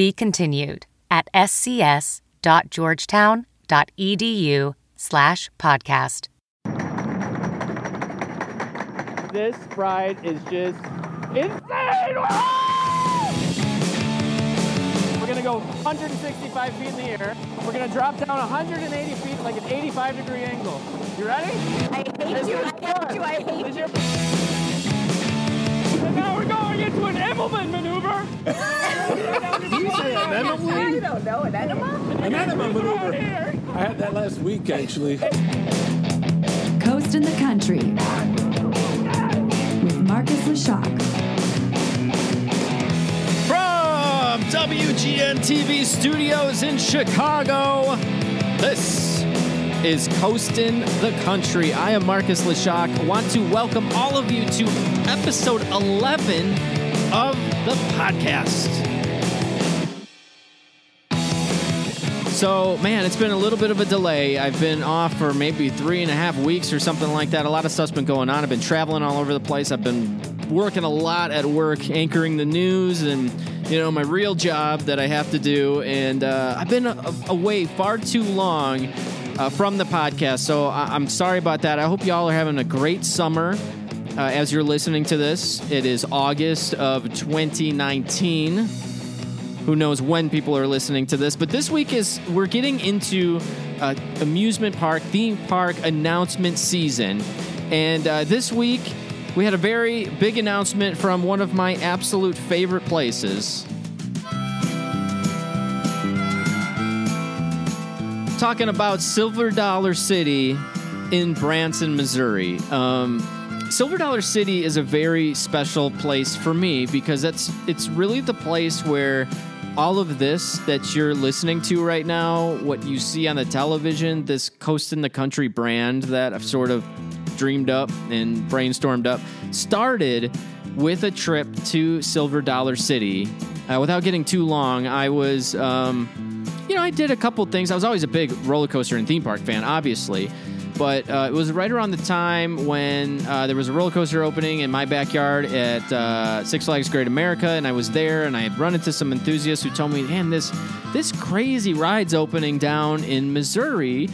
Be continued at scs.georgetown.edu slash podcast. This ride is just insane! We're gonna go 165 feet in the air. We're gonna drop down 180 feet like an 85 degree angle. You ready? I hate you. I hate you. I hate Is you. Your- And now we're going into an Immelmann maneuver. you say an I enema? don't know. An enema? An enema maneuver. I had that last week, actually. Coastin' the Country with Marcus Leshock. From WGN TV studios in Chicago, this is Coastin' the Country. I am Marcus Leshock. I want to welcome all of you to episode 11 of the podcast. So, man, it's been a little bit of a delay. I've been off for maybe three and a half weeks or something like that. A lot of stuff's been going on. I've been traveling all over the place. I've been working a lot at work, anchoring the news and, you know, my real job that I have to do. And uh, I've been a- away far too long uh, from the podcast. So I- I'm sorry about that. I hope y'all are having a great summer. Uh, as you're listening to this, it is August of 2019 who knows when people are listening to this but this week is we're getting into uh, amusement park theme park announcement season. And uh, this week we had a very big announcement from one of my absolute favorite places. Talking about silver dollar city in branson missouri. Um, silver dollar city is a very special place for me because that's it's really the place where all of this that you're listening to right now what you see on the television this coastin' the country brand that i've sort of dreamed up and brainstormed up started with a trip to silver dollar city uh, without getting too long i was um, you know, I did a couple things. I was always a big roller coaster and theme park fan, obviously. But uh, it was right around the time when uh, there was a roller coaster opening in my backyard at uh, Six Flags Great America, and I was there, and I had run into some enthusiasts who told me, "Man, this this crazy ride's opening down in Missouri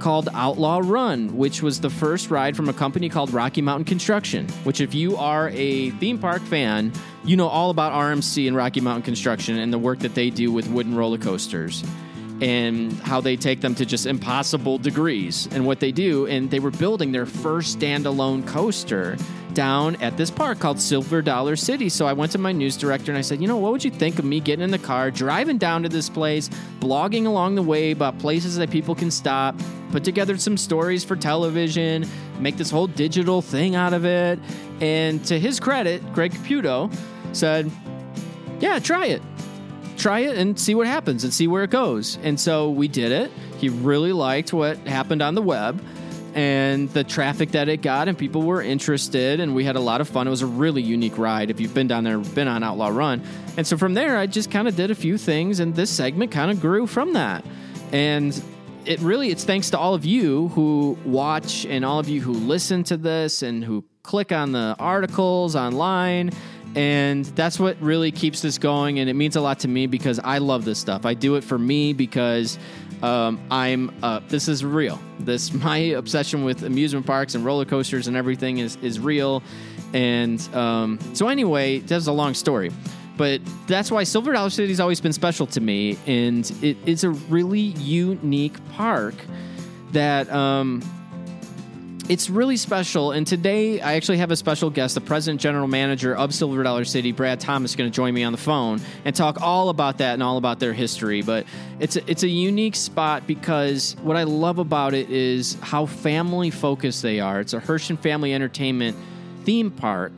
called Outlaw Run, which was the first ride from a company called Rocky Mountain Construction. Which, if you are a theme park fan, you know all about RMC and Rocky Mountain Construction and the work that they do with wooden roller coasters and how they take them to just impossible degrees and what they do. And they were building their first standalone coaster down at this park called Silver Dollar City. So I went to my news director and I said, you know, what would you think of me getting in the car, driving down to this place, blogging along the way about places that people can stop, put together some stories for television, make this whole digital thing out of it. And to his credit, Greg Caputo said, yeah, try it try it and see what happens and see where it goes. And so we did it. He really liked what happened on the web and the traffic that it got, and people were interested, and we had a lot of fun. It was a really unique ride. If you've been down there, been on Outlaw Run, and so from there, I just kind of did a few things, and this segment kind of grew from that. And it really, it's thanks to all of you who watch and all of you who listen to this and who click on the articles online and that's what really keeps this going and it means a lot to me because i love this stuff. I do it for me because um, i'm uh, this is real. This my obsession with amusement parks and roller coasters and everything is is real. And um, so anyway that's a long story. But that's why silver dollar city's always been special to me and it is a really unique park that um, it's really special. And today, I actually have a special guest, the president general manager of Silver Dollar City, Brad Thomas, is going to join me on the phone and talk all about that and all about their history. But it's a, it's a unique spot because what I love about it is how family focused they are. It's a Herschend Family Entertainment theme park.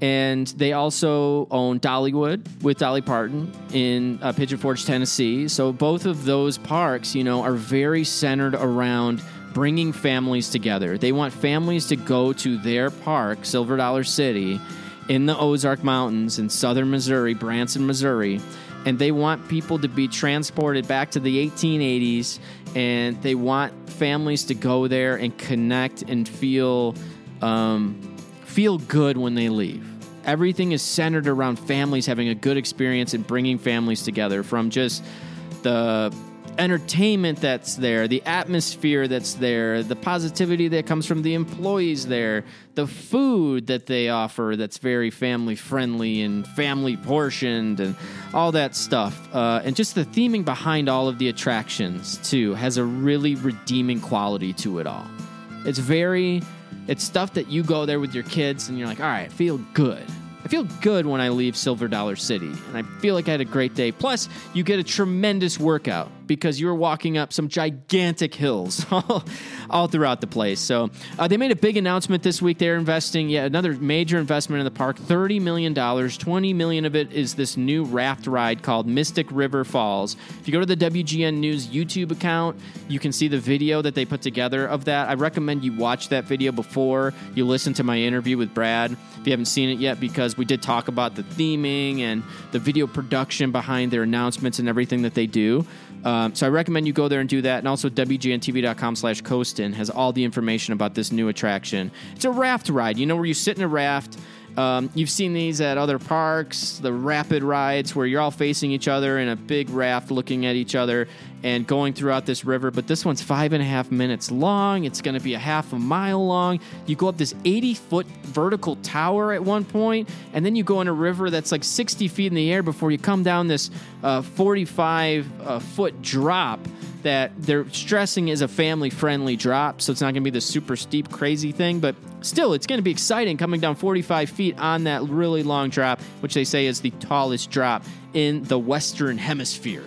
And they also own Dollywood with Dolly Parton in uh, Pigeon Forge, Tennessee. So both of those parks, you know, are very centered around bringing families together. They want families to go to their park, Silver Dollar City, in the Ozark Mountains in southern Missouri, Branson, Missouri. And they want people to be transported back to the 1880s, and they want families to go there and connect and feel um, feel good when they leave. Everything is centered around families having a good experience and bringing families together from just the entertainment that's there, the atmosphere that's there, the positivity that comes from the employees there, the food that they offer that's very family friendly and family portioned, and all that stuff. Uh, and just the theming behind all of the attractions, too, has a really redeeming quality to it all. It's very, it's stuff that you go there with your kids and you're like, all right, I feel good. I feel good when I leave Silver Dollar City, and I feel like I had a great day. Plus, you get a tremendous workout because you were walking up some gigantic hills all, all throughout the place. So, uh, they made a big announcement this week. They're investing yet another major investment in the park $30 million. 20 million of it is this new raft ride called Mystic River Falls. If you go to the WGN News YouTube account, you can see the video that they put together of that. I recommend you watch that video before you listen to my interview with Brad if you haven't seen it yet because we did talk about the theming and the video production behind their announcements and everything that they do. Um, so I recommend you go there and do that. And also WGNTV.com slash Coastin has all the information about this new attraction. It's a raft ride, you know, where you sit in a raft. Um, you've seen these at other parks, the rapid rides where you're all facing each other in a big raft looking at each other and going throughout this river. But this one's five and a half minutes long. It's going to be a half a mile long. You go up this 80 foot vertical tower at one point, and then you go in a river that's like 60 feet in the air before you come down this uh, 45 uh, foot drop that they're stressing is a family friendly drop. So it's not going to be the super steep, crazy thing, but still, it's going to be exciting coming down 45 feet on that really long drop, which they say is the tallest drop in the Western Hemisphere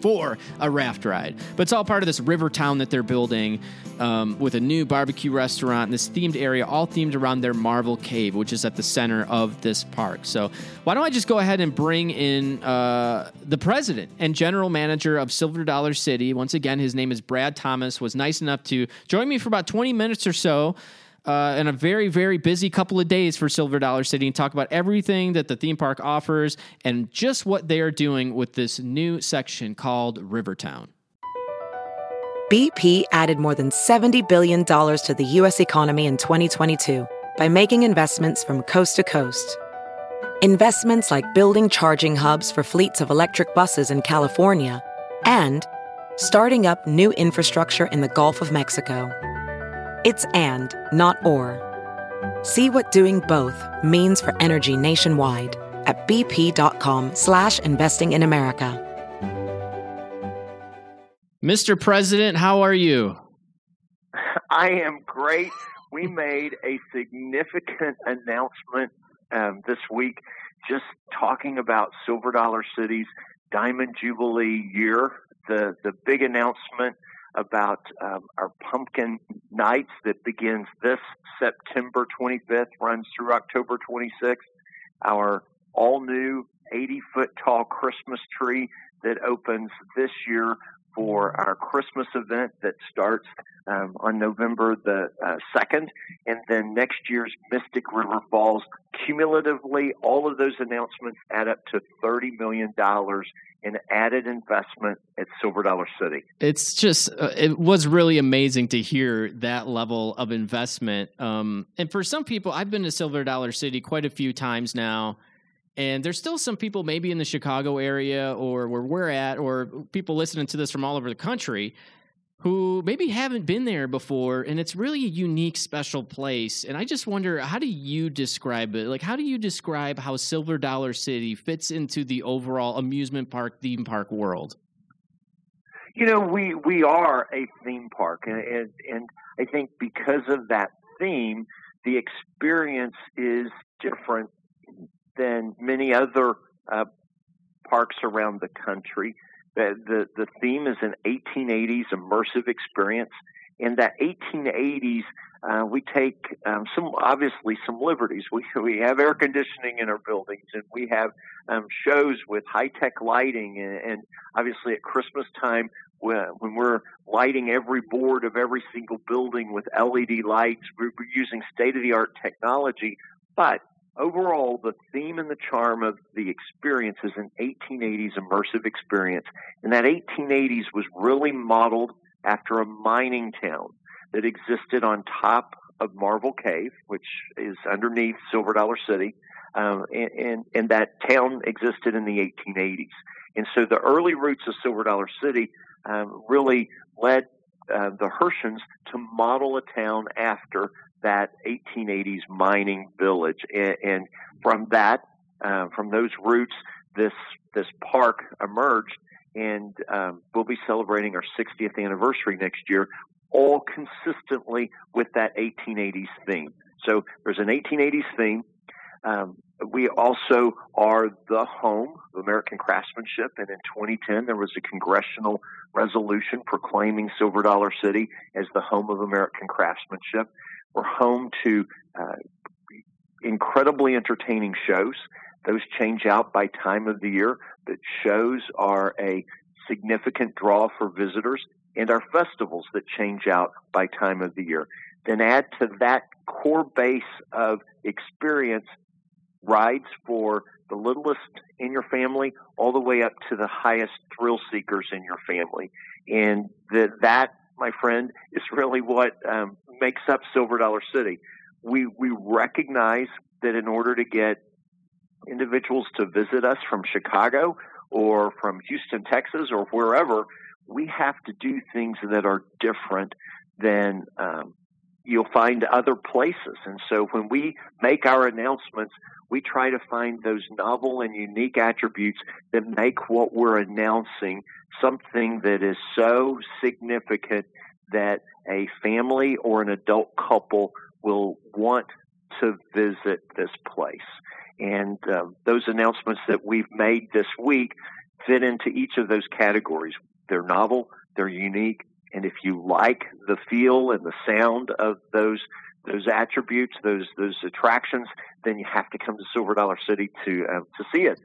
for a raft ride. But it's all part of this river town that they're building um, with a new barbecue restaurant, and this themed area, all themed around their Marvel Cave, which is at the center of this park. So why don't I just go ahead and bring in uh, the president and general manager of Silver Dollar City? Once again, his name is Brad Thomas. Was nice enough to join me for about 20 minutes or so uh, in a very, very busy couple of days for Silver Dollar City and talk about everything that the theme park offers and just what they are doing with this new section called Rivertown. BP added more than $70 billion to the U.S. economy in 2022 by making investments from coast to coast. Investments like building charging hubs for fleets of electric buses in California and starting up new infrastructure in the Gulf of Mexico. It's and, not or. See what doing both means for energy nationwide at bp.com slash investing in America. Mr. President, how are you? I am great. We made a significant announcement um, this week just talking about Silver Dollar City's Diamond Jubilee year. The, the big announcement about um, our pumpkin nights that begins this September 25th, runs through October 26th. Our all new 80 foot tall Christmas tree that opens this year for our Christmas event that starts um, on November the uh, 2nd, and then next year's Mystic River Falls. Cumulatively, all of those announcements add up to $30 million in added investment at Silver Dollar City. It's just, uh, it was really amazing to hear that level of investment. Um, and for some people, I've been to Silver Dollar City quite a few times now. And there's still some people, maybe in the Chicago area or where we're at, or people listening to this from all over the country, who maybe haven't been there before. And it's really a unique, special place. And I just wonder, how do you describe it? Like, how do you describe how Silver Dollar City fits into the overall amusement park, theme park world? You know, we we are a theme park, and and, and I think because of that theme, the experience is different than many other uh, parks around the country. The, the, the theme is an 1880s immersive experience. in that 1880s, uh, we take um, some obviously some liberties. We we have air conditioning in our buildings, and we have um, shows with high tech lighting, and, and obviously at Christmas time when we're lighting every board of every single building with LED lights, we're using state of the art technology. But overall, the theme and the charm of the experience is an 1880s immersive experience. And that 1880s was really modeled after a mining town that existed on top of Marvel Cave, which is underneath Silver Dollar City. Um, and, and, and that town existed in the 1880s. And so the early roots of Silver Dollar City um, really led uh, the Herschends to model a town after that 1880s mining village. And, and from that, uh, from those roots, this this park emerged, and um, we'll be celebrating our 60th anniversary next year, all consistently with that 1880s theme. So there's an 1880s theme. Um, we also are the home of American craftsmanship, and in 2010 there was a congressional resolution proclaiming Silver Dollar City as the home of American craftsmanship. We're home to uh, incredibly entertaining shows. Those change out by time of the year, but shows are a significant draw for visitors, and our festivals that change out by time of the year. Then add to that core base of experience rides for the littlest in your family all the way up to the highest thrill seekers in your family. And the, that, my friend, is really what um, makes up Silver Dollar City. We, we recognize that in order to get individuals to visit us from Chicago or from Houston, Texas, or wherever, we have to do things that are different than um, you'll find other places. And so when we make our announcements, we try to find those novel and unique attributes that make what we're announcing something that is so significant that a family or an adult couple will want to visit this place. And uh, those announcements that we've made this week fit into each of those categories. They're novel, they're unique, and if you like the feel and the sound of those those attributes, those those attractions, then you have to come to Silver Dollar City to uh, to see it.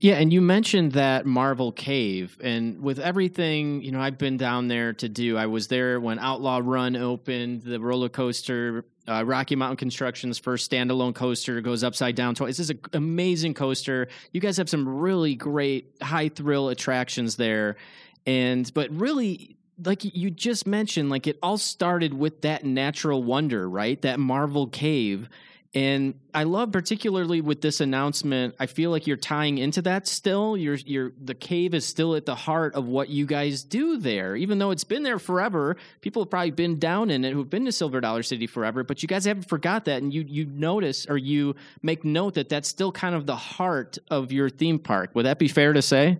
Yeah, and you mentioned that Marvel Cave, and with everything you know, I've been down there to do. I was there when Outlaw Run opened, the roller coaster. Uh, Rocky Mountain Construction's first standalone coaster goes upside down. This is an amazing coaster. You guys have some really great high thrill attractions there, and but really like you just mentioned, like it all started with that natural wonder, right? That Marvel cave. And I love particularly with this announcement, I feel like you're tying into that still. You're you're the cave is still at the heart of what you guys do there. Even though it's been there forever, people have probably been down in it who've been to Silver Dollar City forever, but you guys haven't forgot that and you you notice or you make note that that's still kind of the heart of your theme park. Would that be fair to say?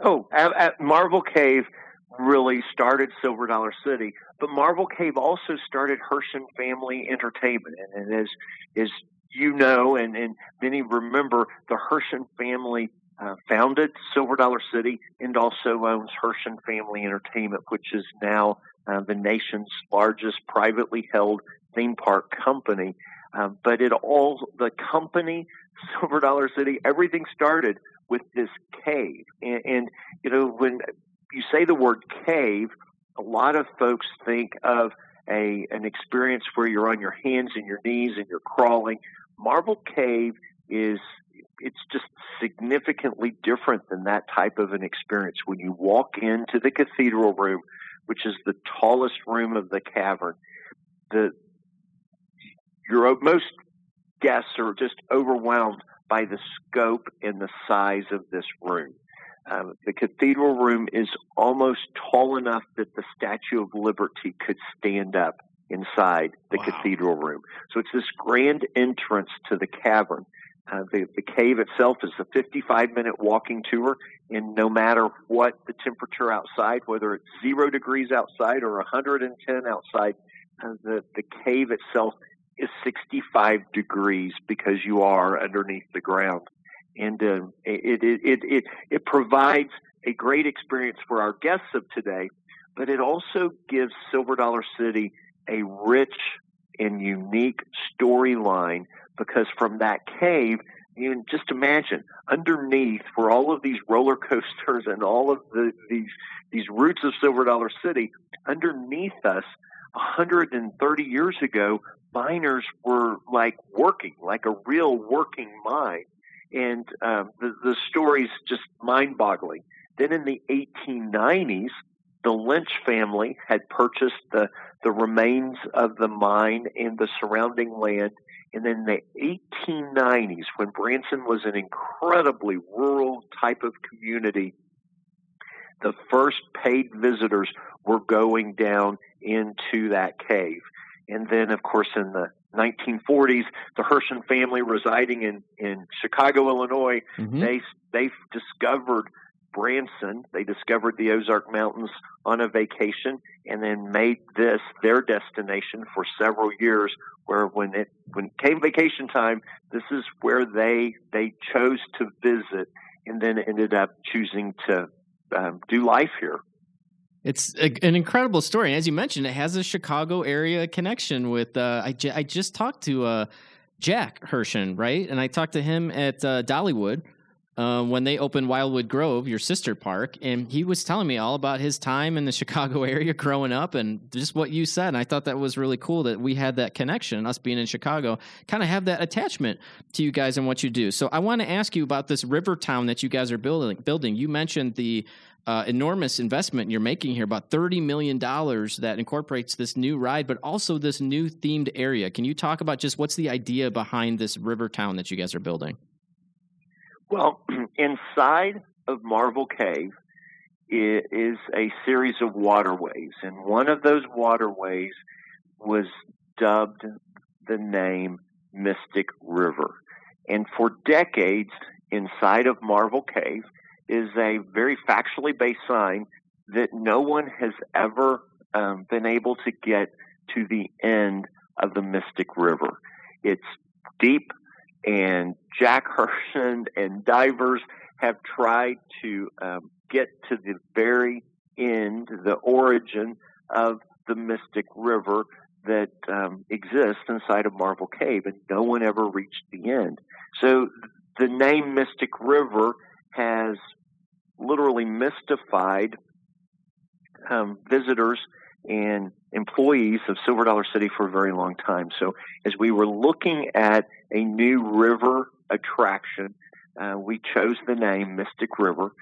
Oh, at, at Marvel Cave really started Silver Dollar City. But Marvel Cave also started Herschend Family Entertainment, and, and as as you know, and, and many remember, the Herschend family uh, founded Silver Dollar City and also owns Herschend Family Entertainment, which is now uh, the nation's largest privately held theme park company. Uh, but it all the company Silver Dollar City, everything started with this cave, and, and you know when you say the word cave, a lot of folks think of a an experience where you're on your hands and your knees and you're crawling. Marvel Cave is it's just significantly different than that type of an experience. When you walk into the cathedral room, which is the tallest room of the cavern, the your most guests are just overwhelmed by the scope and the size of this room. Um, the cathedral room is almost tall enough that the Statue of Liberty could stand up inside the wow. cathedral room. So it's this grand entrance to the cavern. Uh, the, the cave itself is a 55 minute walking tour, and no matter what the temperature outside, whether it's zero degrees outside or 110 outside, uh, the, the cave itself is 65 degrees because you are underneath the ground and uh, it, it, it, it, it provides a great experience for our guests of today. but it also gives Silver Dollar City a rich and unique storyline because from that cave, you know, just imagine underneath were all of these roller coasters and all of the, these these roots of Silver Dollar City. Underneath us, 130 years ago, miners were like working, like a real working mine, and um, the the story's just mind-boggling. Then in the 1890s, the Lynch family had purchased the the remains of the mine and the surrounding land. And then the 1890s, when Branson was an incredibly rural type of community, the first paid visitors were going down into that cave. And then, of course, in the 1940s, the Herschend family residing in, in Chicago, Illinois, Mhm. they they discovered Branson. They discovered the Ozark Mountains on a vacation, and then made this their destination for several years. Where when it when it came vacation time, this is where they they chose to visit, and then ended up choosing to um, do life here. It's a, an incredible story. And as you mentioned, it has a Chicago area connection with. Uh, I, just talked to uh, Jack Herschend, right? And I talked to him at uh, Dollywood uh, when they opened Wildwood Grove, your sister park. And he was telling me all about his time in the Chicago area growing up and just what you said. And I thought that was really cool that we had that connection, us being in Chicago, kind of have that attachment to you guys and what you do. So I want to ask you about this river town that you guys are building. Building. You mentioned the uh, enormous investment you're making here, about $30 million that incorporates this new ride, but also this new themed area. Can you talk about just what's the idea behind this river town that you guys are building? Well, inside of Marvel Cave is a series of waterways, and one of those waterways was dubbed the name Mystic River. And for decades, inside of Marvel Cave is a very factually based sign that no one has ever um, been able to get to the end of the Mystic River. It's deep, and Jack Herschend and divers have tried to um, get to the very end, the origin of the Mystic River that um, exists inside of Marvel Cave, and no one ever reached the end. So the name Mystic River has literally mystified um, visitors and employees of Silver Dollar City for a very long time. So as we were looking at a new river attraction, uh, we chose the name Mystic River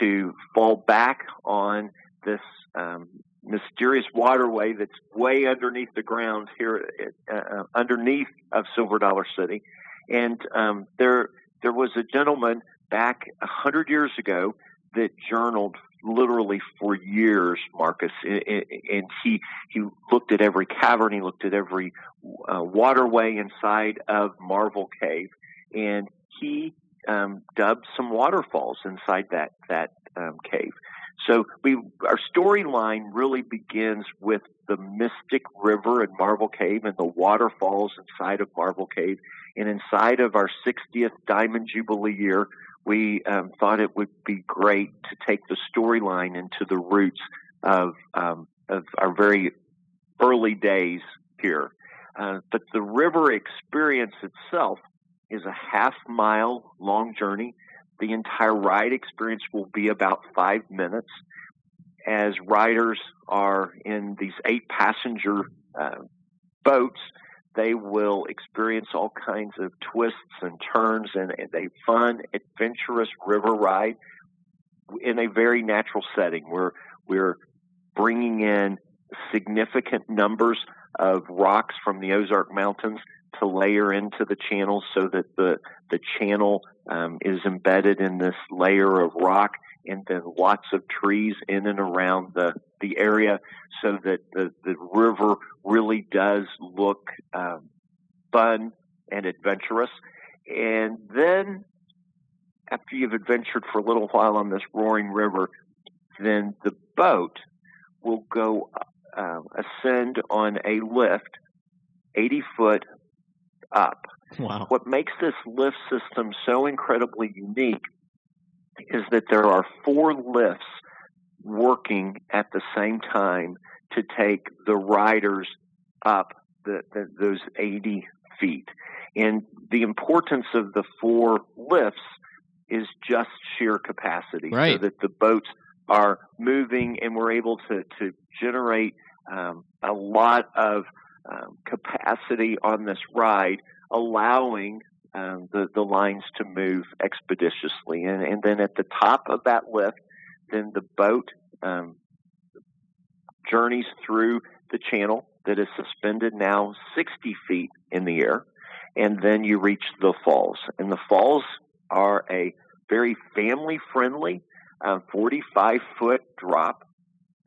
to fall back on this um, mysterious waterway that's way underneath the ground here, uh, uh, underneath of Silver Dollar City. And um, there, there was a gentleman back a hundred years ago that journaled literally for years, Marcus, and he he looked at every cavern, he looked at every uh, waterway inside of Marvel Cave, and he um, dubbed some waterfalls inside that that um, cave. So we our storyline really begins with the Mystic River and Marvel Cave and the waterfalls inside of Marvel Cave, and inside of our 60th Diamond Jubilee year, we um, thought it would be great to take the storyline into the roots of um, of our very early days here. Uh, but the river experience itself is a half mile long journey. The entire ride experience will be about five minutes. As riders are in these eight passenger uh, boats, they will experience all kinds of twists and turns and, and a fun, adventurous river ride in a very natural setting. We're we're bringing in significant numbers of rocks from the Ozark Mountains to layer into the channel, so that the the channel um, is embedded in this layer of rock, and then lots of trees in and around the the area, so that the the river really does look um, fun and adventurous. And then, after you've adventured for a little while on this roaring river, then the boat will go uh, ascend on a lift 80 foot up. Wow. What makes this lift system so incredibly unique is that there are four lifts working at the same time to take the riders up the, the, those 80 feet. And the importance of the four lifts is just sheer capacity, right. so that the boats are moving and we're able to, to generate um, a lot of um, capacity on this ride, allowing um, the, the lines to move expeditiously. And, and then at the top of that lift, then the boat um, journeys through the channel that is suspended now 60 feet in the air. And then you reach the falls. And the falls are a very family friendly uh, 45 foot drop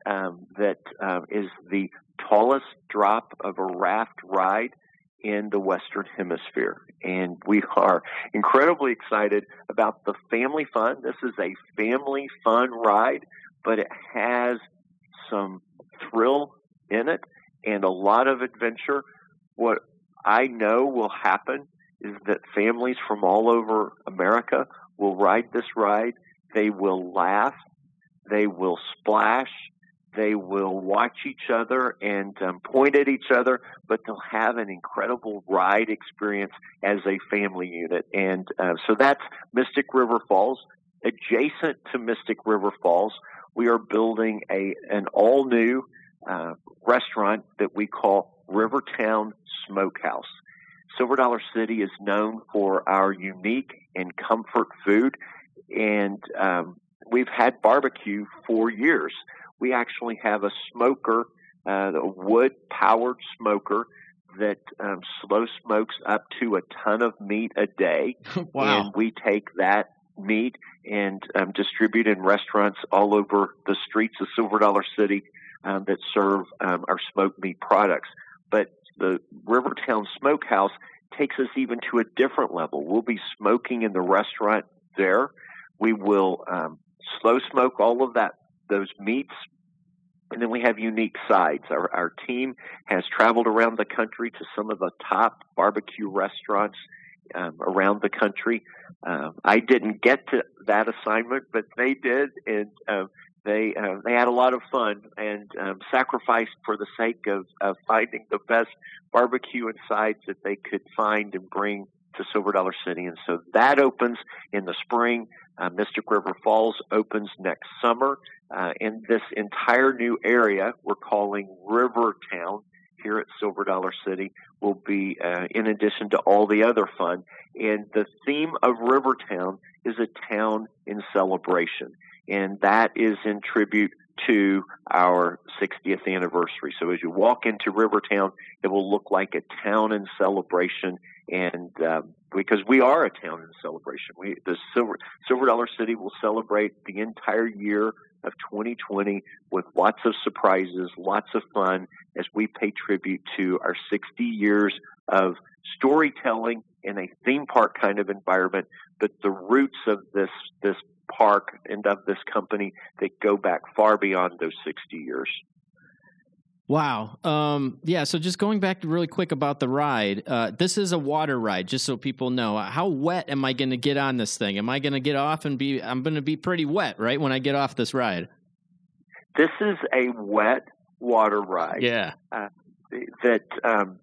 um, that uh, is the tallest drop of a raft ride in the Western Hemisphere. And we are incredibly excited about the family fun. This is a family fun ride, but it has some thrill in it and a lot of adventure. What I know will happen is that families from all over America will ride this ride. They will laugh. They will splash. They will watch each other and um, point at each other, but they'll have an incredible ride experience as a family unit. And uh, so that's Mystic River Falls. Adjacent to Mystic River Falls, we are building a an all new uh, restaurant that we call Rivertown Smokehouse. Silver Dollar City is known for our unique and comfort food, and um, we've had barbecue for years. We actually have a smoker, uh, a wood powered smoker that um, slow smokes up to a ton of meat a day. wow. And we take that meat and um, distribute in restaurants all over the streets of Silver Dollar City um, that serve um, our smoked meat products. But the Rivertown Smokehouse takes us even to a different level. We'll be smoking in the restaurant there. We will um, slow smoke all of that those meats, and then we have unique sides. Our, our team has traveled around the country to some of the top barbecue restaurants um, around the country. Um, I didn't get to that assignment, but they did, and um, they uh, they had a lot of fun and um, sacrificed for the sake of, of finding the best barbecue and sides that they could find and bring to Silver Dollar City. And so that opens in the spring. Uh, Mystic River Falls opens next summer. Uh, and this entire new area we're calling Rivertown here at Silver Dollar City will be uh, in addition to all the other fun. And the theme of Rivertown is a town in celebration. And that is in tribute to our 60th anniversary. So as you walk into Rivertown, it will look like a town in celebration. And um, because we are a town in celebration, we the Silver Silver Dollar City will celebrate the entire year of 2020 with lots of surprises, lots of fun as we pay tribute to our 60 years of storytelling in a theme park kind of environment, but the roots of this this park and of this company that go back far beyond those 60 years. Wow. Um, yeah. So just going back really quick about the ride. Uh, this is a water ride, just so people know. How wet am I going to get on this thing? Am I going to get off and be? I'm going to be pretty wet, right, when I get off this ride. This is a wet water ride. Yeah. Uh, that um,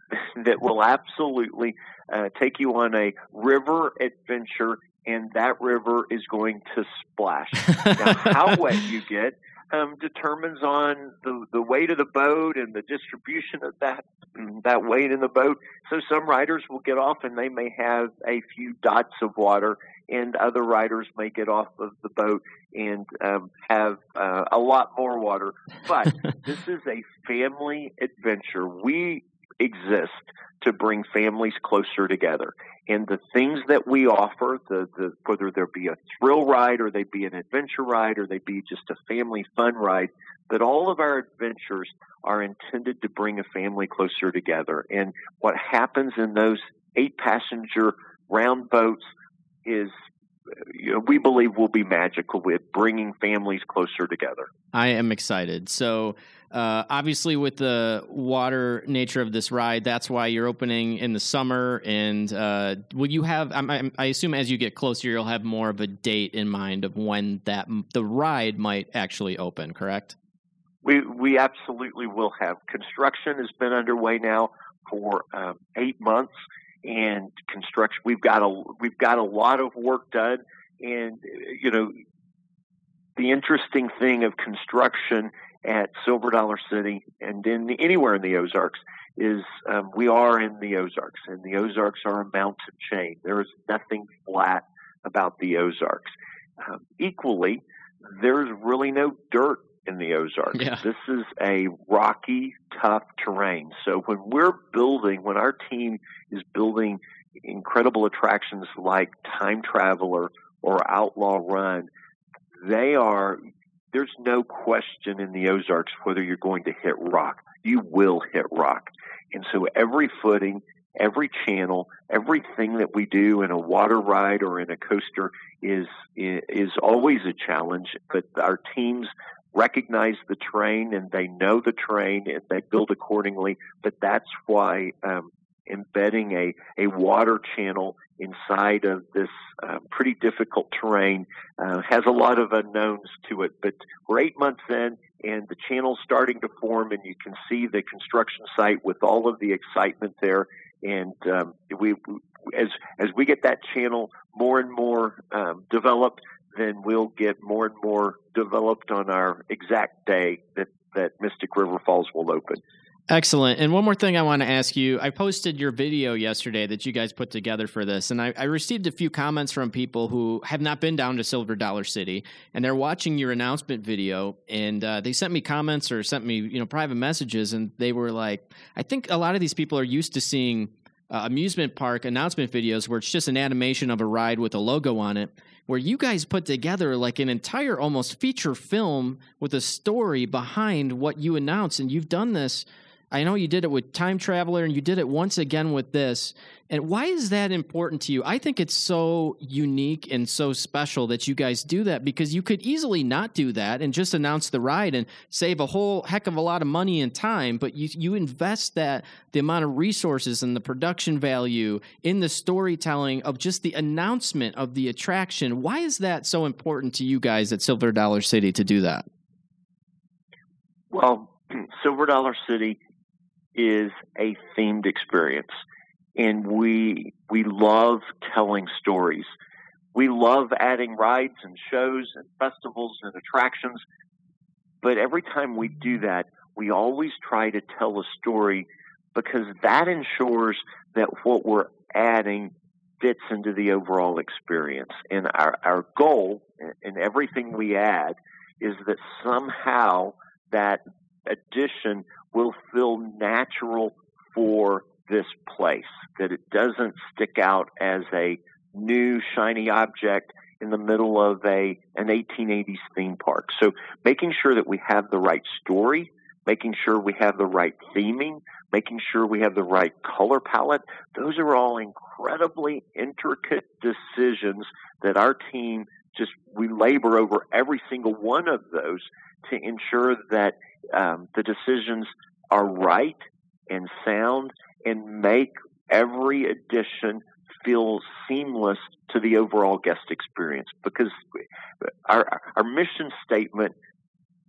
that will absolutely uh, take you on a river adventure, and that river is going to splash. now, how wet you get um, determines on the, the weight of the boat and the distribution of that that weight in the boat. So some riders will get off and they may have a few dots of water, and other riders may get off of the boat and um, have uh, a lot more water. But this is a family adventure. We exist to bring families closer together. And the things that we offer, the, the whether there be a thrill ride or they be an adventure ride or they be just a family fun ride, but all of our adventures are intended to bring a family closer together. And what happens in those eight passenger round boats is you know, we believe will be magical with bringing families closer together. I am excited. So Uh, obviously, with the water nature of this ride, that's why you're opening in the summer. And uh, will you have? I, I assume as you get closer, you'll have more of a date in mind of when that the ride might actually open. Correct? We we absolutely will have. Construction has been underway now for um, eight months, and construction we've got a we've got a lot of work done. And you know, the interesting thing of construction at Silver Dollar City and in anywhere in the Ozarks is um, we are in the Ozarks, and the Ozarks are a mountain chain. There is nothing flat about the Ozarks. Um, equally, there's really no dirt in the Ozarks. Yeah. This is a rocky, tough terrain. So when we're building, when our team is building incredible attractions like Time Traveler or Outlaw Run, they are there's no question in the Ozarks whether you're going to hit rock. You will hit rock. And so every footing, every channel, everything that we do in a water ride or in a coaster is is always a challenge, but our teams recognize the terrain and they know the terrain and they build accordingly. But that's why um, embedding a, a water channel inside of this uh, pretty difficult terrain uh, has a lot of unknowns to it. But we're eight months in, and the channel's starting to form, and you can see the construction site with all of the excitement there. And um, we, as as we get that channel more and more um, developed, then we'll get more and more developed on our exact day that that Mystic River Falls will open. Excellent. And one more thing I want to ask you. I posted your video yesterday that you guys put together for this, and I, I, received a few comments from people who have not been down to Silver Dollar City, and they're watching your announcement video, and uh, they sent me comments or sent me you know private messages, and they were like, I think a lot of these people are used to seeing uh, amusement park announcement videos where it's just an animation of a ride with a logo on it where you guys put together like an entire almost feature film with a story behind what you announce and you've done this I know you did it with Time Traveler and you did it once again with this. And why is that important to you? I think it's so unique and so special that you guys do that because you could easily not do that and just announce the ride and save a whole heck of a lot of money and time, but you you invest that the amount of resources and the production value in the storytelling of just the announcement of the attraction. Why is that so important to you guys at Silver Dollar City to do that? Well, Silver Dollar City is a themed experience. And we we love telling stories. We love adding rides and shows and festivals and attractions. But every time we do that, we always try to tell a story because that ensures that what we're adding fits into the overall experience. And our, our goal in everything we add is that somehow that addition will feel natural for this place, that it doesn't stick out as a new shiny object in the middle of a an 1880s theme park. So making sure that we have the right story, making sure we have the right theming, making sure we have the right color palette, those are all incredibly intricate decisions that our team just we labor over every single one of those to ensure that um, the decisions are right and sound and make every addition feel seamless to the overall guest experience. Because our our mission statement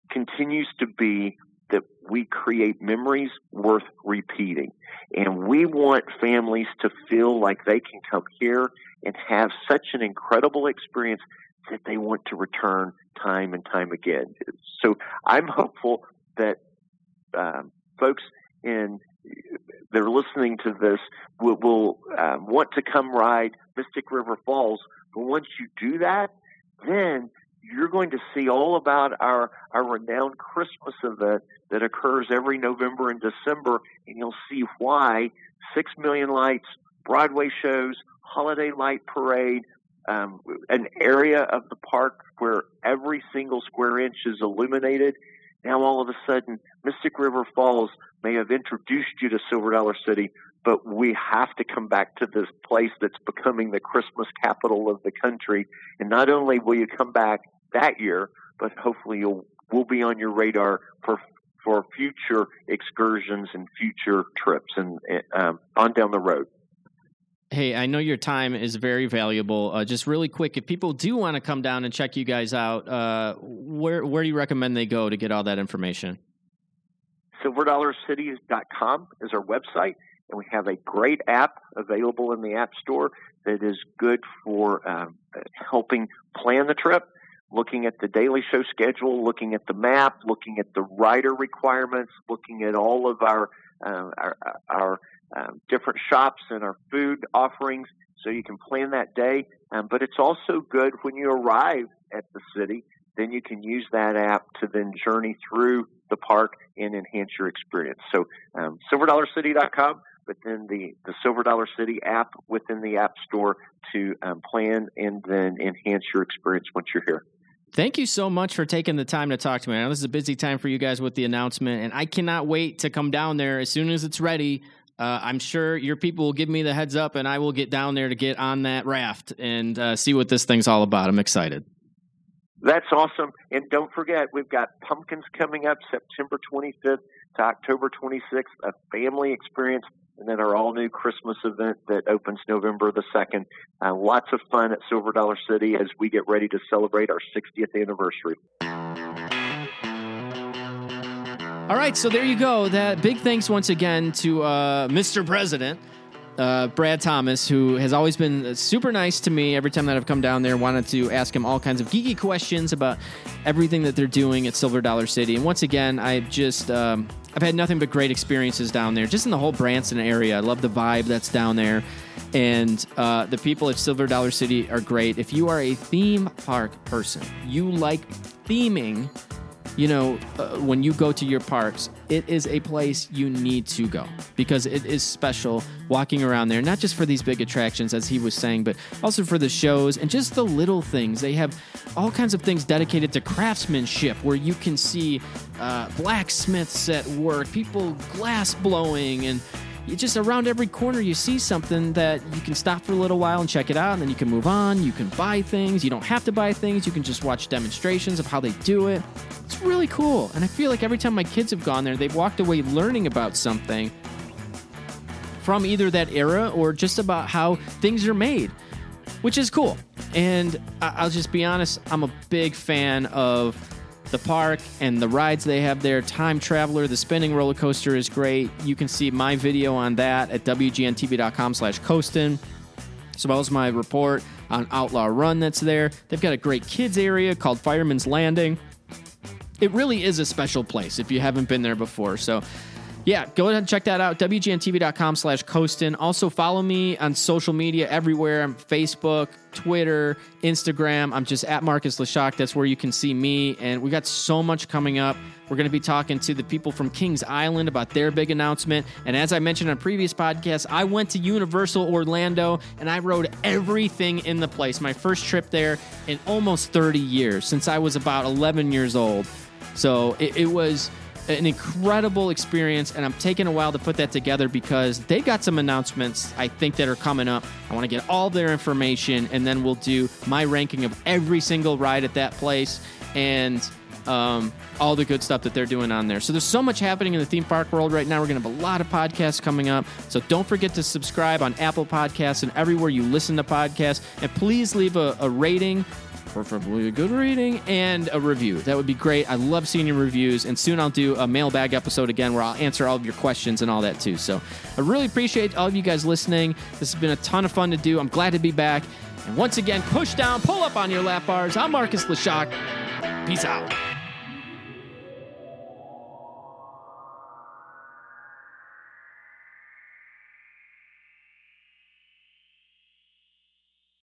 continues to be that we create memories worth repeating. And we want families to feel like they can come here and have such an incredible experience that they want to return time and time again. So i'm hopeful that um, folks in that are listening to this will, will um, want to come ride Mystic River Falls. But once you do that, then you're going to see all about our our renowned Christmas event that occurs every November and December, and you'll see why six million lights, Broadway shows, holiday light parade, um, an area of the park where every single square inch is illuminated. Now all of a sudden, Mystic River Falls may have introduced you to Silver Dollar City, but we have to come back to this place that's becoming the Christmas capital of the country. And not only will you come back that year, but hopefully you'll will be on your radar for for future excursions and future trips and um, on down the road. Hey, I know your time is very valuable. Uh, just really quick, if people do want to come down and check you guys out, uh, where where do you recommend they go to get all that information? SilverDollarCities.com is our website, and we have a great app available in the App Store that is good for um, helping plan the trip, looking at the daily show schedule, looking at the map, looking at the rider requirements, looking at all of our uh, our, our um, different shops and our food offerings so you can plan that day. Um, but it's also good when you arrive at the city, then you can use that app to then journey through the park and enhance your experience. So um, silverdollarcity.com, but then the, the Silver Dollar City app within the App Store to um, plan and then enhance your experience once you're here. Thank you so much for taking the time to talk to me. I know this is a busy time for you guys with the announcement, and I cannot wait to come down there as soon as it's ready. Uh, I'm sure your people will give me the heads up, and I will get down there to get on that raft and uh, see what this thing's all about. I'm excited. That's awesome. And don't forget, we've got pumpkins coming up September 25th to October 26th, a family experience, and then our all new Christmas event that opens November the 2nd. Uh, lots of fun at Silver Dollar City as we get ready to celebrate our 60th anniversary. All right, so there you go. That big thanks once again to uh, Mr. President. Uh, Brad Thomas, who has always been super nice to me every time that I've come down there. Wanted to ask him all kinds of geeky questions about everything that they're doing at Silver Dollar City. And once again, I've just um, I've had nothing but great experiences down there, just in the whole Branson area. I love the vibe that's down there, and uh, the people at Silver Dollar City are great. If you are a theme park person, you like theming you know, uh, when you go to your parks, it is a place you need to go because it is special walking around there, not just for these big attractions, as he was saying, but also for the shows and just the little things. They have all kinds of things dedicated to craftsmanship where you can see uh, blacksmiths at work, people glass blowing, and just around every corner you see something that you can stop for a little while and check it out and then you can move on. You can buy things. You don't have to buy things. You can just watch demonstrations of how they do it. It's really cool. And i feel like every time my kids have gone there they've walked away learning about something from either that era or just about how things are made which is cool. And i'll just be honest i'm a big fan of the park and the rides they have there. Time Traveler, the spinning roller coaster is great. You can see my video on that at wgntv.com slash coastin, as well as my report on Outlaw Run that's there. They've got a great kids area called Fireman's Landing. It really is a special place if you haven't been there before. So yeah, go ahead and check that out. WGNTV.com slash Coastin. Also follow me on social media everywhere. I'm Facebook, Twitter, Instagram. I'm just at Marcus Leshock. That's where you can see me. And we got so much coming up. We're going to be talking to the people from Kings Island about their big announcement. And as I mentioned on previous podcasts, I went to Universal Orlando and I rode everything in the place. My first trip there in almost 30 years, since I was about 11 years old. So it, it was an incredible experience, and I'm taking a while to put that together because they've got some announcements I think that are coming up. I want to get all their information, and then we'll do my ranking of every single ride at that place and um, all the good stuff that they're doing on there. So there's so much happening in the theme park world right now. We're going to have a lot of podcasts coming up. So don't forget to subscribe on Apple Podcasts and everywhere you listen to podcasts. And please leave a, a rating preferably a good rating and a review. That would be great. I love seeing your reviews, and soon I'll do a mailbag episode again where I'll answer all of your questions and all that too. So I really appreciate all of you guys listening. This has been a ton of fun to do. I'm glad to be back. And once again, push down, pull up on your lap bars. I'm Marcus Leshock. Peace out.